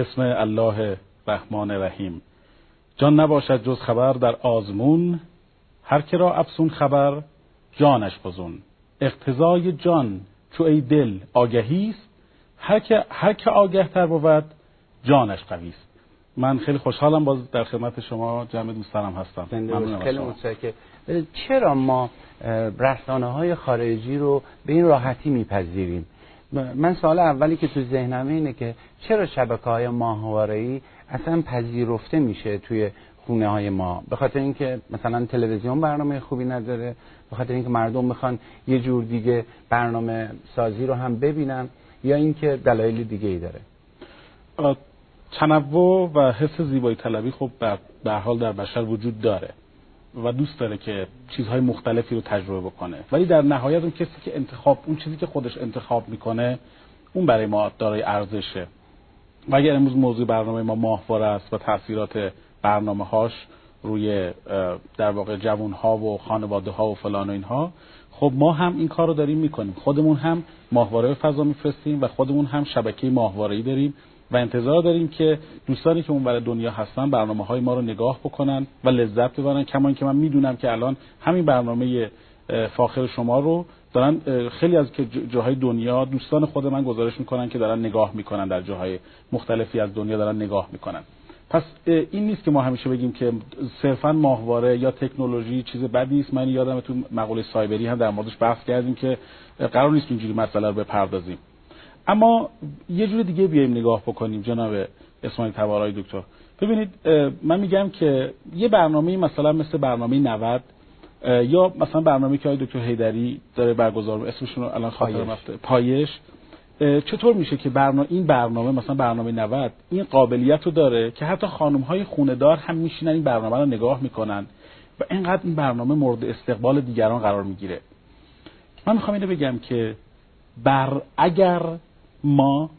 اسم الله رحمان رحیم. جان نباشد جز خبر در آزمون هر که را افسون خبر جانش فزون. اقتضای جان چو ای دل آگهی است هر که هر که آگه تر بود جانش قوی است. من خیلی خوشحالم باز در خدمت شما جمع دوستانم هستم. خیلی متشکرم. چرا ما رسانه های خارجی رو به این راحتی میپذیریم؟ من سوال اولی که تو ذهنمه اینه که چرا شبکه های ماهواره اصلا پذیرفته میشه توی خونه های ما؟ به خاطر اینکه مثلا تلویزیون برنامه خوبی نداره به خاطر اینکه مردم می‌خوان یه جور دیگه برنامه سازی رو هم ببینن یا اینکه دلایل دیگه ای داره تنوع و حس زیبایی طلبی خب به حال در بشر وجود داره. و دوست داره که چیزهای مختلفی رو تجربه بکنه. ولی در نهایت اون کسی که انتخاب اون چیزی که خودش انتخاب می‌کنه اون برای ما دارای ارزشه. و اگر امروز موضوع برنامه ما ماهواره است و تاثیرات برنامه هاش روی در واقع جوون ها و خانواده ها و فلان و اینها خب ما هم این کار رو داریم می‌کنیم. خودمون هم ماهواره فضا میفرستیم و خودمون هم شبکه ماهواره داریم و انتظار داریم که دوستانی که اون برای دنیا هستن برنامه های ما رو نگاه بکنن و لذت ببرن. کما که من می‌دونم که الان همین برنامه فاخر شما رو دارن خیلی از که جاهای دنیا دوستان خود من گزارش می‌کنن که دارن نگاه می‌کنن در جاهای مختلفی از دنیا دارن نگاه می‌کنن. پس این نیست که ما همیشه بگیم که صرفا ماهواره یا تکنولوژی چیز بدی است. من یادم تو مقوله سایبری هم در موردش بحث کردیم که قرار نیست اینجوری مسئله رو بپردازیم. اما یه جور دیگه بیایم نگاه بکنیم جناب اسماعیل تبارای دکتر. ببینید من میگم که یه برنامه مثلا مثل برنامه 90 یا مثلا برنامه که آقای دکتر هیدری داره برگزار اسمشون رو الان خاطرم رفته. پایش. چطور میشه که برنامه این برنامه مثلا برنامه 90 این قابلیت رو داره که حتی خانم های خونه هم میشینن این برنامه رو نگاه می‌کنن و اینقدر این برنامه مورد استقبال دیگران قرار می‌گیره؟ من می‌خوام اینو بگم که بر اگر ما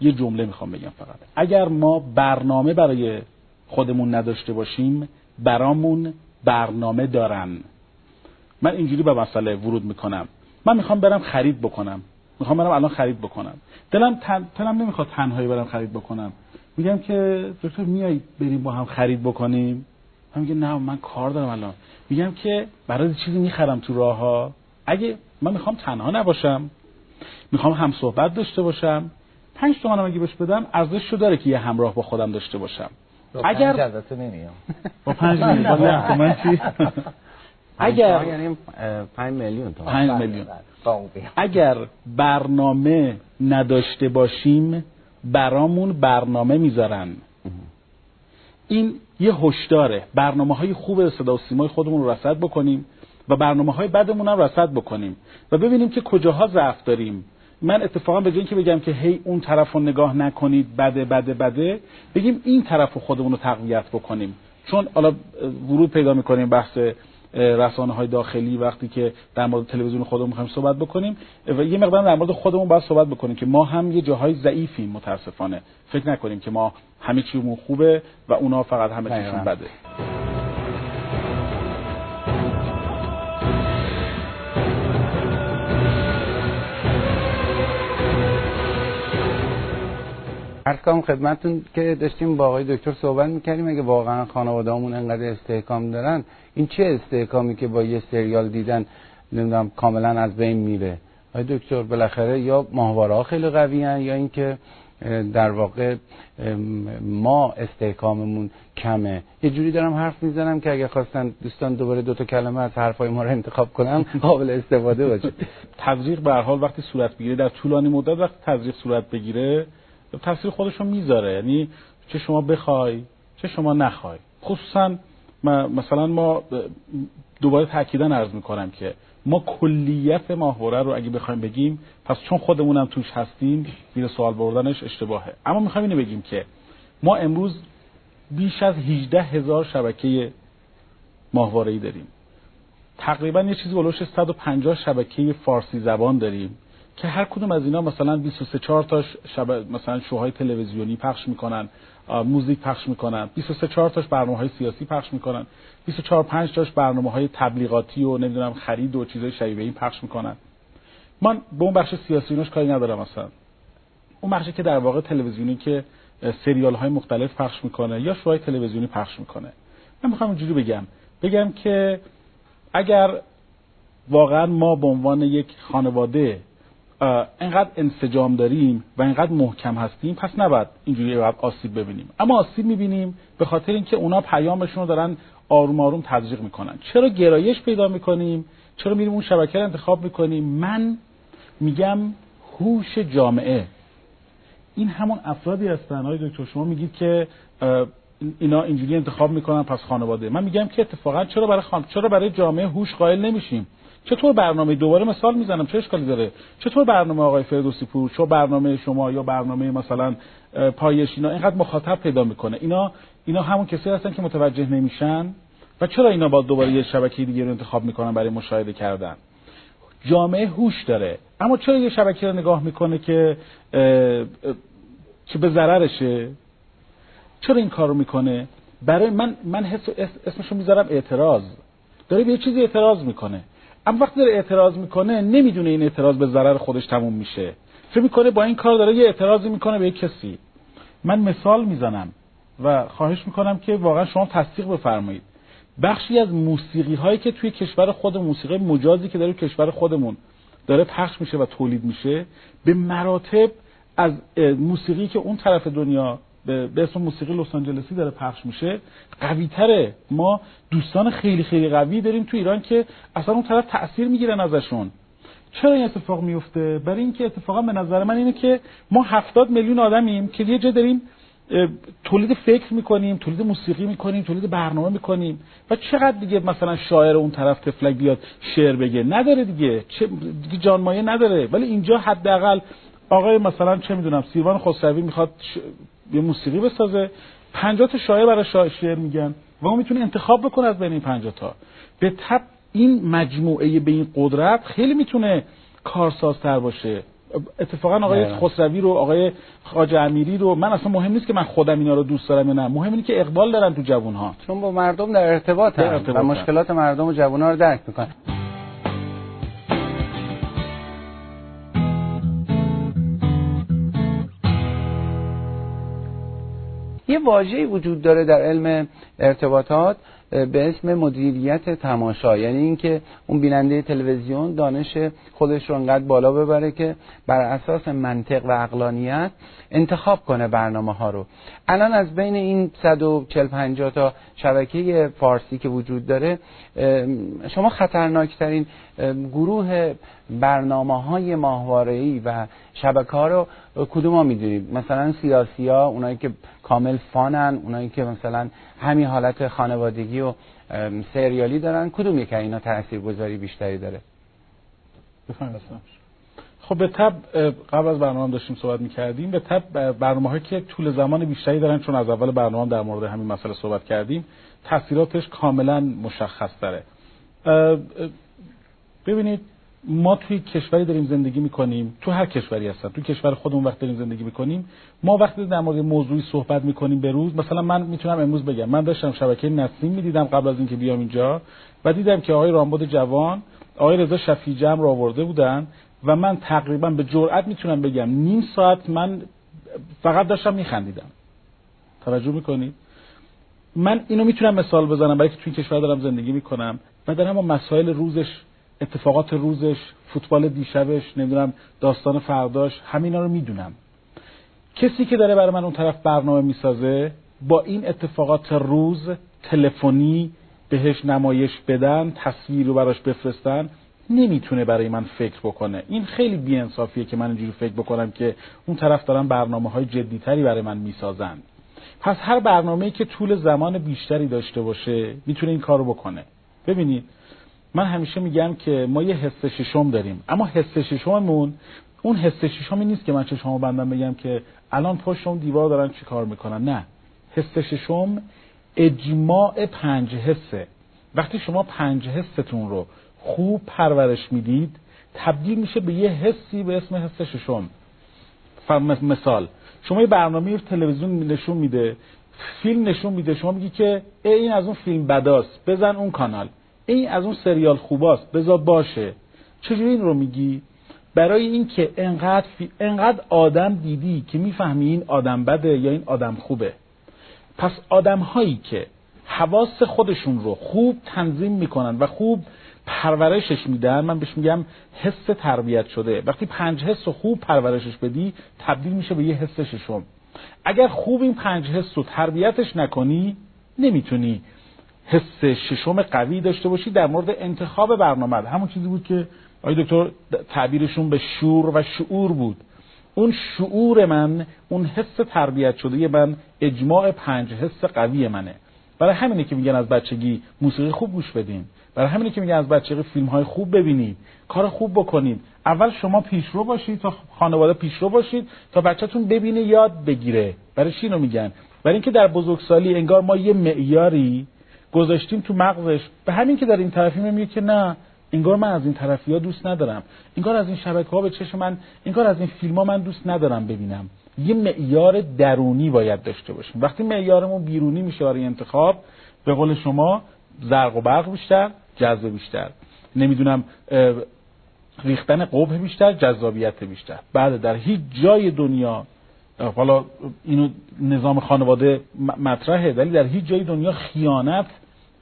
یه جمله می‌خوام بگم فقط. اگر ما برنامه برای خودمون نداشته باشیم برامون برنامه دارن. من اینجوری به مسئله ورود می‌کنم. من می‌خوام برم خرید بکنم. می‌خوام برم الان خرید بکنم. دلم تن... دلم نمی‌خواد تنهایی برم خرید بکنم. میگم که دکتر میای بریم با هم خرید بکنیم؟ من میگه نه من کار دارم الان. میگم که برای چیزی می‌خرم تو راه ها اگه من می‌خوام تنها نباشم می‌خوام هم صحبت داشته باشم. پنج تومنم اگه بهش بدم ارزش داره که یه همراه با خودم داشته باشم. اگر نمیام. با پنج میلیون من چی؟ اگر یعنی 5 میلیون تا 5 میلیون. اگر برنامه نداشته باشیم برامون برنامه می‌ذارن. این یه هشداره. برنامه های خوب صدا و سیمای خودمون رو رصد بکنیم. و برنامه های بدمون هم رصد بکنیم و ببینیم که کجاها ضعف داریم. من اتفاقا به جای اینکه بگم که هی اون طرف رو نگاه نکنید بده بده بده بگیم این طرف رو خودمون رو تقویت بکنیم. چون حالا ورود پیدا می‌کنیم بحث رسانه های داخلی وقتی که در مورد تلویزیون خودمون می‌خوایم صحبت بکنیم و یه مقدار در مورد خودمون باید صحبت بکنیم که ما هم یه جاهای ضعیفیم متاسفانه. فکر نکنیم که ما همه چیمون خوبه و اونا فقط همه چیشون بده. عرض کنم خدمتتون که داشتیم با آقای دکتر صحبت می‌کردیم. اگه واقعا خانواده‌مون انقدر استحکام دارن این چه استحکامی که با یه سریال دیدن نمی‌دونم کاملا از بین میره؟ آقای دکتر بالاخره یا ماهواره خیلی قوی یا اینکه در واقع ما استحکاممون کمه. یه جوری دارم حرف می‌زنم که اگه خواستن دوستان دوباره دو تا کلمه از حرفای ما رو انتخاب کنم قابل استفاده باشه. تزریق به حال وقتی صورت بگیره در طولانی مدت وقتی تزریق صورت بگیره. تاثیر خودش رو می‌ذاره. یعنی چه شما بخوای چه شما نخوای. خصوصا مثلا ما دوباره تاکیدا عرض می‌کنم که ما کلیت ماهواره رو اگه بخوایم بگیم پس چون خودمونم توش هستیم زیر سوال بردنش اشتباهه. اما می‌خوایم اینو بگیم که ما امروز بیش از 18 هزار شبکه ماهواره ای داریم. تقریبا یه چیزی بلوش 150 شبکه فارسی زبان داریم. که هر کدوم از اینا مثلا 23 4 تاش شب مثلا شوهای تلویزیونی پخش می‌کنن موزیک پخش می‌کنن. 23 4 تاش برنامه های سیاسی پخش می‌کنن. 24 5 تاش برنامه های تبلیغاتی و نمی‌دونم خرید و چیزای شبیه این پخش می‌کنن. من به اون بخش سیاسی ایناش کاری ندارم مثلا اون بخشی که در واقع تلویزیونی که سریال های مختلف پخش می‌کنه یا شوهای تلویزیونی پخش می‌کنه. من می‌خوام اینجوری بگم. بگم که اگر واقعا ما به عنوان یک خانواده انقدر انسجام داریم و انقدر محکم هستیم پس نباید اینجوری آسیب ببینیم. اما آسیب می‌بینیم به خاطر اینکه اونا پیامشون رو دارن آروم آروم تزریق می‌کنن. چرا گرایش پیدا می‌کنیم؟ چرا میریم اون شبکه رو انتخاب می‌کنیم؟ من میگم هوش جامعه. این همون افرادی هستن. های دکتر شما میگید که اینا اینجوری انتخاب می‌کنن پس خانواده. من میگم که اتفاقا چرا برای خان... چرا برای جامعه هوش قائل نمیشیم؟ چطور برنامه دوباره مثال می‌زنم؟ چه اشکالی داره؟ چطور برنامه آقای فردوسی پور چه برنامه شما یا برنامه مثلا پایش اینا اینقدر مخاطب پیدا می‌کنه؟ اینا اینا همون کسی هستن که متوجه نمیشن؟ و چرا اینا با دوباره یه شبکه دیگه رو انتخاب می‌کنن برای مشاهده کردن؟ جامعه هوش داره. اما چرا یه شبکه رو نگاه می‌کنه که چه به ضررشه؟ چرا این کارو می‌کنه؟ برای من من حس اسمشو می‌ذارم اعتراض. داره به یه چیزی اعتراض می‌کنه. اما وقتی داره اعتراض می‌کنه نمی‌دونه این اعتراض به ضرر خودش تموم میشه. فکر می‌کنه با این کار داره یه اعتراضی می‌کنه به یک کسی. من مثال می‌زنم و خواهش می‌کنم که واقعا شما تصدیق بفرمایید. بخشی از موسیقی هایی که توی کشور خود موسیقی مجازی که داره کشور خودمون داره پخش میشه و تولید میشه به مراتب از موسیقی که اون طرف دنیا به اسم موسیقی لس آنجلسی داره پخش میشه. قوی تره ما دوستان خیلی خیلی قوی داریم تو ایران که اصلا اون طرف تاثیر می‌گیرن ازشون. چرا این اتفاق میفته برای اینکه اتفاقا به نظر من اینه که ما هفتاد میلیون آدمیم که یه جا داریم تولید فکر می‌کنیم تولید موسیقی می‌کنیم تولید برنامه می‌کنیم. و چقدر دیگه مثلا شاعر اون طرف تفلک بیاد شعر بگه؟ نداره دیگه. چه دیگه جانمایه نداره. ولی اینجا حداقل آقای مثلا چه می‌دونم سیروان خسروی می‌خواد یه موسیقی بسازه 50 تا شاعر برای شعر میگن و اون می‌تونه انتخاب بکنه از بین این 50 تا. به تب این مجموعه به این قدرت خیلی می‌تونه کارسازتر باشه. اتفاقا آقای نه. خسروی رو آقای خاج امیری رو من اصلا مهم نیست که من خودم اینا رو دوست دارم یا نه. مهم اینه که اقبال دارن تو جوون ها چون با مردم در ارتباط, ارتباط و مشکلات مردم و جوون ها رو درک می‌کنن. واژه‌ای وجود داره در علم ارتباطات به اسم مدیریت تماشا. یعنی اینکه اون بیننده تلویزیون دانش خودش رو انقدر بالا ببره که بر اساس منطق و اقلانیت انتخاب کنه برنامه ها رو. الان از بین این 140 50 تا شبکه فارسی که وجود داره شما خطرناکترین گروه برنامه های ماهواره‌ای و شبکه ها رو کدوم ها می‌دونید مثلا سیاسی ها اونایی که کامل فانن اونایی که مثلا همین حالت خانوادگی و سریالی دارن کدوم یک اینا تاثیرگذاری بیشتری داره؟ خب به تب قبل از برنامه داشتیم صحبت می‌کردیم به تب برنامه هایی که طول زمان بیشتری دارن چون از اول برنامه در مورد همین مسئله صحبت کردیم تاثیراتش کاملا مشخص داره ببینید ما توی کشوری داریم زندگی می‌کنیم تو هر کشوری هستن تو کشور خودمون وقت داریم زندگی می‌کنیم. ما وقتی در مورد موضوعی صحبت می‌کنیم به روز مثلا من می‌تونم امروز بگم من داشتم شبکه نسیم می‌دیدم قبل از اینکه بیام اینجا و دیدم که آقای رامبد جوان آقای رضا شفیع جمع رو آورده بودن و من تقریبا به جرئت می‌تونم بگم نیم ساعت من فقط داشتم میخندیدم. توجه می‌کنید؟ من اینو می‌تونم مثال بزنم برای که توی کشور دارم زندگی می‌کنم و دارم با مسائل روزش اتفاقات روزش فوتبال دیشبش نمی‌دونم داستان فرداش همینا رو می‌دونم. کسی که داره برای من اون طرف برنامه می‌سازه با این اتفاقات روز تلفنی بهش نمایش بدن تصویر رو براش بفرستن نمی‌تونه برای من فکر بکنه. این خیلی بیانصافیه که من اینجوری فکر بکنم که اون طرف دارن برنامه های جدیتری برای من می‌سازن. پس هر برنامه‌ای که طول زمان بیشتری داشته باشه می‌تونه این کارو بکنه. ببینید من همیشه میگم که ما یه حس ششم داریم. اما حس ششممون اون حس ششمی نیست که من چه شما بندم بگم که الان پشت اون دیوار دارن چی کار می‌کنن. نه. حس ششم اجماع پنج حسه. وقتی شما پنج حستون رو خوب پرورش می‌دید تبدیل میشه به یه حسی به اسم حس ششم. مثال شما یه برنامه تلویزیون نشون میده فیلم نشون میده شما میگی که ای این از اون فیلم بداست بزن اون کانال. این از اون سریال خوباست بذار باشه. چجوری این رو میگی؟ برای اینکه انقدر انقدر آدم دیدی که می‌فهمی این آدم بده یا این آدم خوبه. پس آدم هایی که حواس خودشون رو خوب تنظیم می‌کنن و خوب پرورشش میدن من بهش میگم حس تربیت شده. وقتی پنج حس رو خوب پرورشش بدی تبدیل میشه به یه حس ششم. اگر خوب این پنج حس رو تربیتش نکنی نمی‌تونی حس ششم قوی داشته باشی در مورد انتخاب برنامه همون چیزی بود که آقای دکتر تعبیرشون به شور و شعور بود. اون شعور من اون حس تربیت شده من اجماع پنج حس قوی منه. برای همینه که میگن از بچگی موسیقی خوب گوش بدین. برای همینه که میگن از بچگی فیلم های خوب ببینید کار خوب بکنید اول شما پیشرو باشید تا خانواده پیشرو باشید تا بچهتون ببینه یاد بگیره. برای چی میگن؟ برای اینکه در بزرگسالی انگار ما یه معیاری گذاشتیم تو مغزش. به همین که در این طرفی میگه که نه انگار من از این طرفی ها دوست ندارم. انگار از این شبکه ها به چشم من انگار از این فیلم ها من دوست ندارم ببینم. یه معیار درونی باید داشته باشیم. وقتی معیارمون بیرونی میشه برای انتخاب به قول شما زرق و برق بیشتر جذب بیشتر. نمی‌دونم ریختن قبه بیشتر جذابیت بیشتر. بعد در هیچ جای دنیا حالا اینو نظام خانواده مطرحه ولی در هیچ جای دنیا خیانت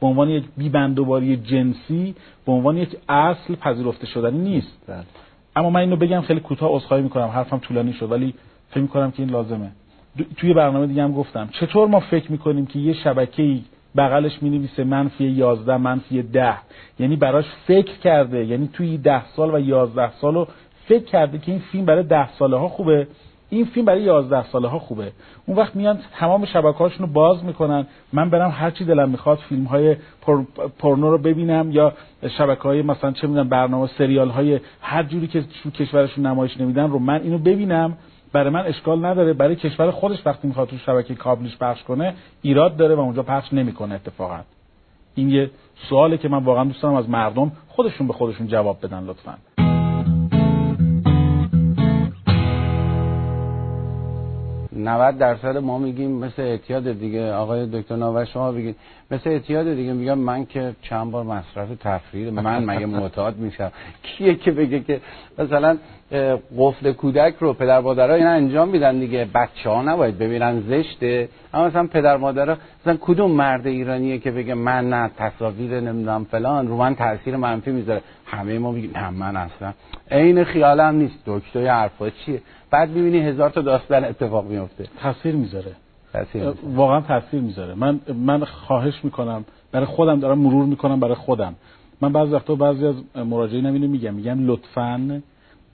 به عنوان یک بیبندوباری جنسی به عنوان یک اصل پذیرفته شدنی نیست. بله. اما من اینو بگم خیلی کوتاه عذرخواهی می‌کنم. حرفم طولانی شد ولی فکر می‌کنم که این لازمه. توی برنامه دیگه هم گفتم. چطور ما فکر می‌کنیم که یه شبکه بغلش می نویسه منفی 11 منفی 10 یعنی براش فکر کرده یعنی توی 10 سال و 11 سال رو فکر کرده که این فیلم برای 10 ساله ها خوبه؟ این فیلم برای 11 ساله ها خوبه. اون وقت میان تمام شبکه رو باز می‌کنن. من برم هر چی دلم می‌خواد فیلم های پر، پورنو رو ببینم یا شبکه های مثلا چه می‌دونم برنامه سریال های هر جوری که تو کشورشون نمایش نمیدن رو من اینو ببینم. برای من اشکال نداره. برای کشور خودش وقتی می‌خواد تو شبکه کابلیش پخش کنه ایراد داره و اونجا پخش نمی‌کنه اتفاقا. این یه سواله که من واقعا دوست دارم از مردم خودشون به خودشون جواب بدن لطفا. 90 درصد ما میگیم مثل اعتیاد دیگه. آقای دکتر ناور شما بگید. مثل اعتیاد دیگه میگم من که چند بار مصرف تفریح من مگه معتاد میشم؟ کیه که بگه که مثلا قفل کودک رو پدر مادرها اینا انجام میدن دیگه. بچه ها نباید ببینن زشته. اما مثلا پدر مادرها مثلا کدوم مرد ایرانیه که بگه من نه تصاویر نمی‌دونم فلان رو من تاثیر منفی می‌ذاره؟ همه ما میگیم نه من اصلا. عین خیالم نیست. دکتر حرفا چیه؟ بعد می‌بینی هزار تا داستان اتفاق میفته تاثیر می‌ذاره. تاثیر واقعا تاثیر می‌ذاره. من من خواهش می‌کنم برای خودم دارم مرور می‌کنم برای خودم. من بعضی وقتا بعضی از مراجعین اینو میگم میگم لطفا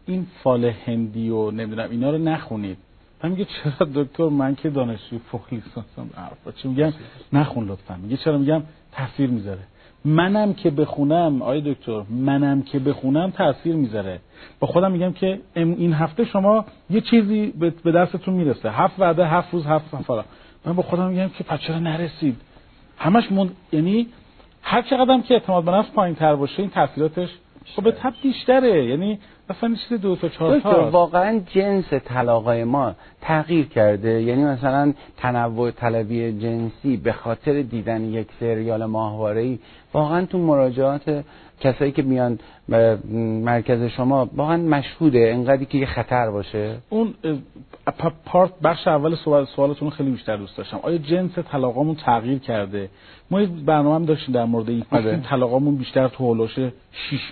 این فال هندی و نمی‌دونم اینا رو نخونید. من میگه چرا دکتر من که دانشجوی فوق لیسانسم چی میگم نخون لطفا. میگه چرا؟ میگم تاثیر می‌ذاره. منم که بخونم آی دکتر منم که بخونم تاثیر می‌ذاره. با خودم میگم که این هفته شما یه چیزی به دستتون می‌رسه. هفت وعده هفت روز هفت سفر من با خودم میگم که پچه نرسید؟ همش من یعنی هر چقدر که اعتماد به نفس پایین تر باشه این تاثیراتش خب به تب بیشتره. یعنی مثلا چیز دو تا چهار تا واقعا جنس طلاقای ما تغییر کرده. یعنی مثلا تنوع طلبی جنسی به خاطر دیدن یک سریال ماهواره‌ای واقعا تو مراجعات کسایی که میان مرکز شما واقعا مشهوده. انقدری که یه خطر باشه. اون پارت بخش اول سوال سوالتون خیلی بیشتر دوست داشتم. آیا جنس طلاقامون تغییر کرده؟ ما یه برنامه هم داشتیم در مورد این. آره. طلاقامون بیشتر تو هولوش 6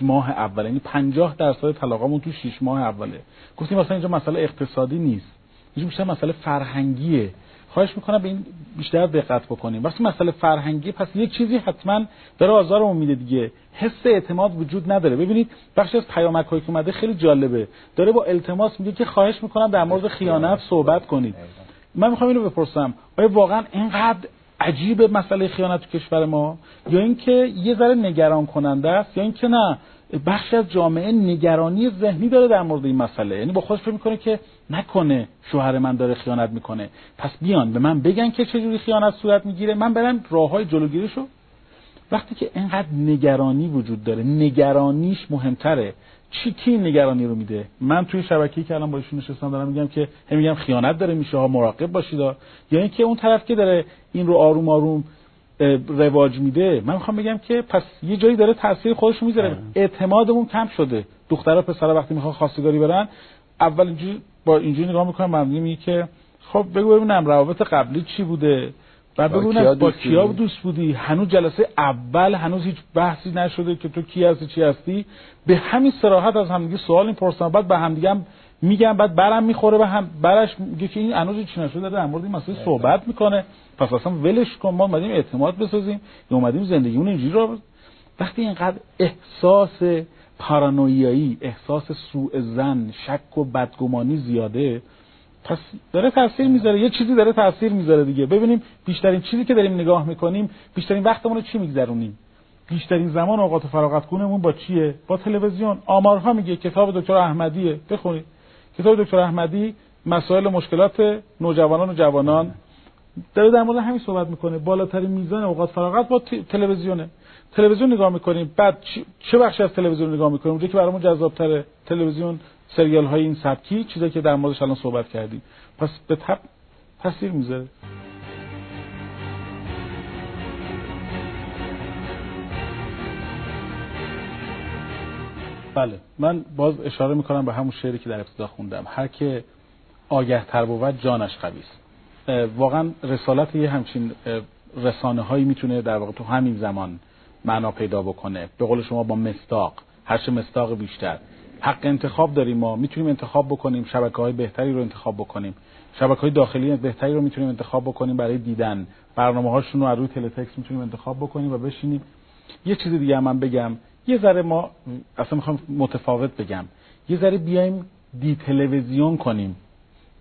ماه اول یعنی 50 درصد طلاقامون تو 6 ماه اوله. گفتیم مثلا اینجا مسئله اقتصادی نیست. اینجا بیشتر مسئله فرهنگیه. خواهش می‌کنم به این بیشتر دقت بکنیم. وقتی مسئله فرهنگی پس یک چیزی حتما داره آزارمون میده دیگه. حس اعتماد وجود نداره. ببینید بخشی از پیامک که اومده خیلی جالبه. داره با التماس میگه که خواهش می‌کنم در مورد خیانت صحبت کنید. من می‌خوام اینو بپرسم. آیا واقعا اینقدر عجیب مسئله خیانت تو کشور ما؟ یا اینکه یه ذره نگران کننده است یا اینکه نه؟ بخشی از جامعه نگرانی ذهنی داره در مورد این مسئله. یعنی با خودش فکر می‌کنه که نکنه شوهر من داره خیانت می‌کنه. پس بیان به من بگن که چجوری خیانت صورت می‌گیره. من برم راه های جلوگیریشو. وقتی که اینقدر نگرانی وجود داره نگرانیش مهمتره. چی کی نگرانی رو میده؟ من توی شبکه‌ای که الان با ایشون نشستم دارم میگم که هم میگم خیانت داره میشه ها مراقب باشید یا اینکه اون طرف که داره این رو آروم آروم رواج میده من می‌خوام بگم که پس یه جایی داره تاثیر خودش می‌ذاره. اعتمادمون کم شده. دخترها پسرا وقتی می‌خوان خواستگاری برن اول اینجوری با اینجوری نگاه می‌کنم مبنی میگه که خب بگو ببینم روابط قبلی چی بوده؟ و ببینم با کیا دوست بودی؟ هنوز جلسه اول هنوز هیچ بحثی نشده که تو کی هستی چی هستی؟ به همین صراحت از همدیگه سوال می‌پرسن بعد به همدیگه هم میگم بعد برم می‌خوره به هم برش میگه که این هنوز چی نشده؟ داره در مورد این مسئله صحبت می‌کنه. پس اصلا ولش کن ما اومدیم اعتماد بسازیم یا اومدیم زندگیمون اینجوری رو وقتی اینقدر احساس پارانویایی احساس سوء زن شک و بدگمانی زیاده پس داره تاثیر می‌ذاره. یه چیزی داره تاثیر می‌ذاره دیگه. ببینیم بیشترین چیزی که داریم نگاه می‌کنیم بیشترین وقتمون رو چی میگذرونیم؟ بیشترین زمان اوقات فراغت کنمون با چیه؟ با تلویزیون. آمارها میگه کتاب دکتر احمدیه. بخونید. کتاب دکتر احمدی مسائل مشکلات نوجوانان و جوانان. داره در مورد همین صحبت می‌کنه. بالاترین میزان اوقات فراغت با تلویزیونه. تلویزیون نگاه می‌کنیم. بعد چه بخشی از تلویزیون نگاه می‌کنیم؟ اونجا که برامون جذابتره. تلویزیون سریال های این سبکی چیزایی که در موردش الان صحبت کردیم. پس به تب تاثیر می‌ذاره. بله. من باز اشاره می‌کنم به همون شعری که در ابتدا خوندم. هر که آگه تر بود جانش قوی واقعا رسالت یه همچین رسانه هایی می‌تونه در واقع تو همین زمان معنا پیدا بکنه. به قول شما با مستاق. هرچه مستاق بیشتر. حق انتخاب داریم ما. می‌تونیم انتخاب بکنیم. شبکه های بهتری رو انتخاب بکنیم. شبکه های داخلی بهتری رو می‌تونیم انتخاب بکنیم برای دیدن. برنامه هاشون رو از روی تلتکس می‌تونیم انتخاب بکنیم و بشینیم. یه چیز دیگه من بگم. یه ذره ما اصلا می‌خوام متفاوت بگم. یه ذره بیایم دی تلویزیون کنیم.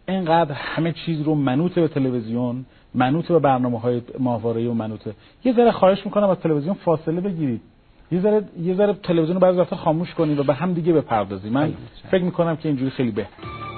اینقدر همه چیز رو منوط به تلویزیون منوط به برنامه های ماهواره و منوطه یه ذره خواهش می‌کنم از تلویزیون فاصله بگیرید. یه ذره یه ذره تلویزیون رو بعضی وقتا خاموش کنید و به هم دیگه بپردازید. من فکر می‌کنم که اینجوری خیلی بهتره.